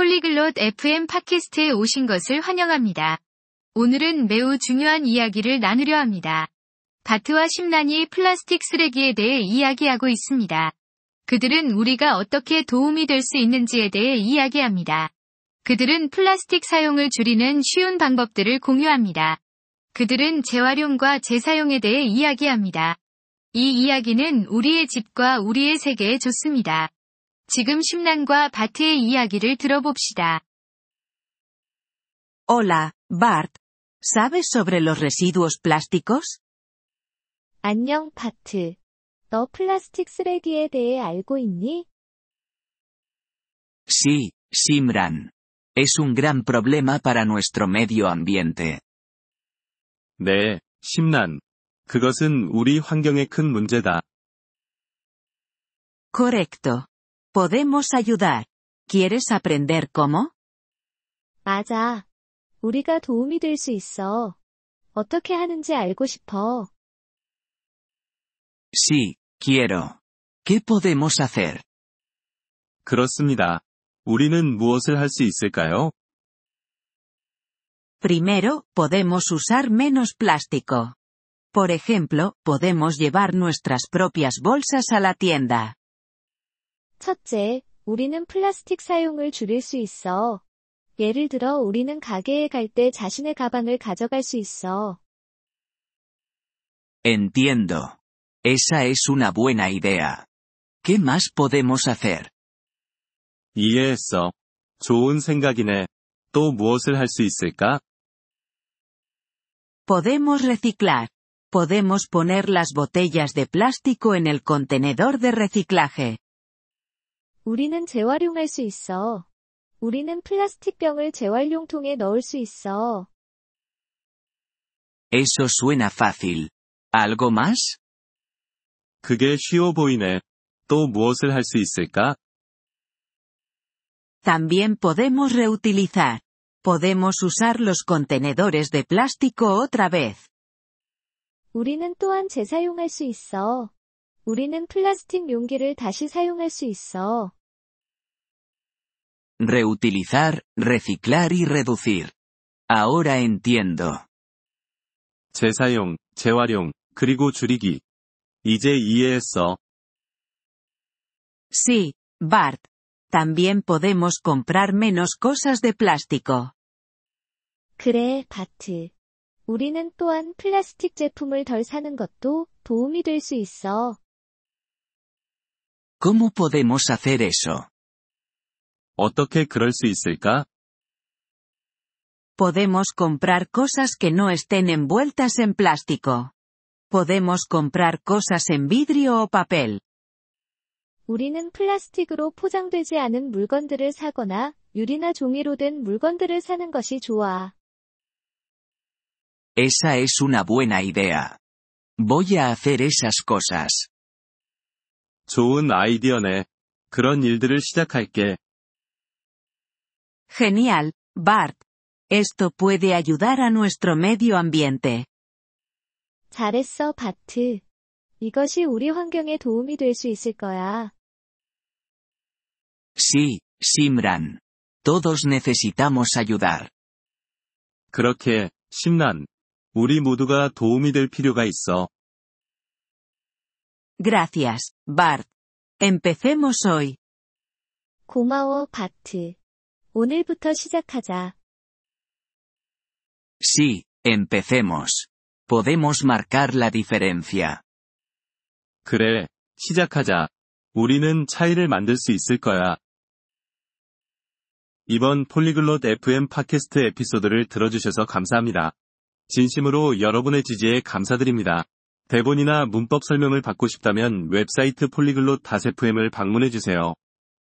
폴리글롯 FM 팟캐스트에 오신 것을 환영합니다. 오늘은 매우 중요한 이야기를 나누려 합니다. 바트와 심란이 플라스틱 쓰레기에 대해 이야기하고 있습니다. 그들은 우리가 어떻게 도움이 될 수 있는지에 대해 이야기합니다. 그들은 플라스틱 사용을 줄이는 쉬운 방법들을 공유합니다. 그들은 재활용과 재사용에 대해 이야기합니다. 이 이야기는 우리의 집과 우리의 세계에 좋습니다. 지금 심란과 바트의 이야기를 들어봅시다. Hola, Bart. ¿Sabes sobre los residuos plásticos? 안녕, 바트. 너 플라스틱 쓰레기에 대해 알고 있니? Sí, Simran. Es un gran problema para nuestro medio ambiente. 네, 심란. 그것은 우리 환경에 큰 문제다. Correcto. Podemos ayudar. ¿Quieres aprender cómo? 맞아. 우리가 도움이 될 수 있어. 어떻게 하는지 알고 싶어. Sí, quiero. ¿Qué podemos hacer? 그렇습니다. 우리는 무엇을 할 수 있을까요? Primero, podemos usar menos plástico. Por ejemplo, podemos llevar nuestras propias bolsas a la tienda. 첫째, 우리는 플라스틱 사용을 줄일 수 있어. 예를 들어 우리는 가게에 갈 때 자신의 가방을 가져갈 수 있어. Entiendo. Esa es una buena idea. ¿Qué más podemos hacer? 이해했어. 좋은 생각이네. 또 무엇을 할 수 있을까? Podemos reciclar. Podemos poner las botellas de plástico en el contenedor de reciclaje. 우리는 재활용할 수 있어. 우리는 플라스틱 병을 재활용통에 넣을 수 있어. Eso suena fácil. ¿Algo más? 그게 쉬워 보이네. 또 무엇을 할 수 있을까? También podemos reutilizar. Podemos usar los contenedores de plástico otra vez. 우리는 또한 재사용할 수 있어. 우리는 플라스틱 용기를 다시 사용할 수 있어. Reutilizar, reciclar y reducir. Ahora entiendo. 재사용, 재활용, 그리고 줄이기. 이제 이해했어. Sí, Bart. También podemos comprar menos cosas de plástico. 그래, 바트. 우리는 또한 플라스틱 제품을 덜 사는 것도 도움이 될 수 있어. ¿Cómo podemos hacer eso? 어떻게 그럴 수 있을까? Podemos comprar cosas que no estén envueltas en plástico. Podemos comprar cosas en vidrio o papel. 우리는 플라스틱으로 포장되지 않은 물건들을 사거나 유리나 종이로 된 물건들을 사는 것이 좋아. Esa es una buena idea. Voy a hacer esas cosas. 좋은 아이디어네. 그런 일들을 시작할게. Genial, Bart. Esto puede ayudar a nuestro medio ambiente. 잘했어, 바트. 이것이 우리 환경에 도움이 될 수 있을 거야. Sí, Simran. Todos necesitamos ayudar. 그렇게, 심란. 우리 모두가 도움이 될 필요가 있어. Gracias, Bart. Empecemos hoy. 고마워, 바트. 오늘부터 시작하자. Sí, empecemos. Podemos marcar la diferencia. 그래, 시작하자. 우리는 차이를 만들 수 있을 거야. 이번 폴리글롯 FM 팟캐스트 에피소드를 들어주셔서 감사합니다. 진심으로 여러분의 지지에 감사드립니다. 대본이나 문법 설명을 받고 싶다면 웹사이트 폴리글롯 FM을 방문해주세요.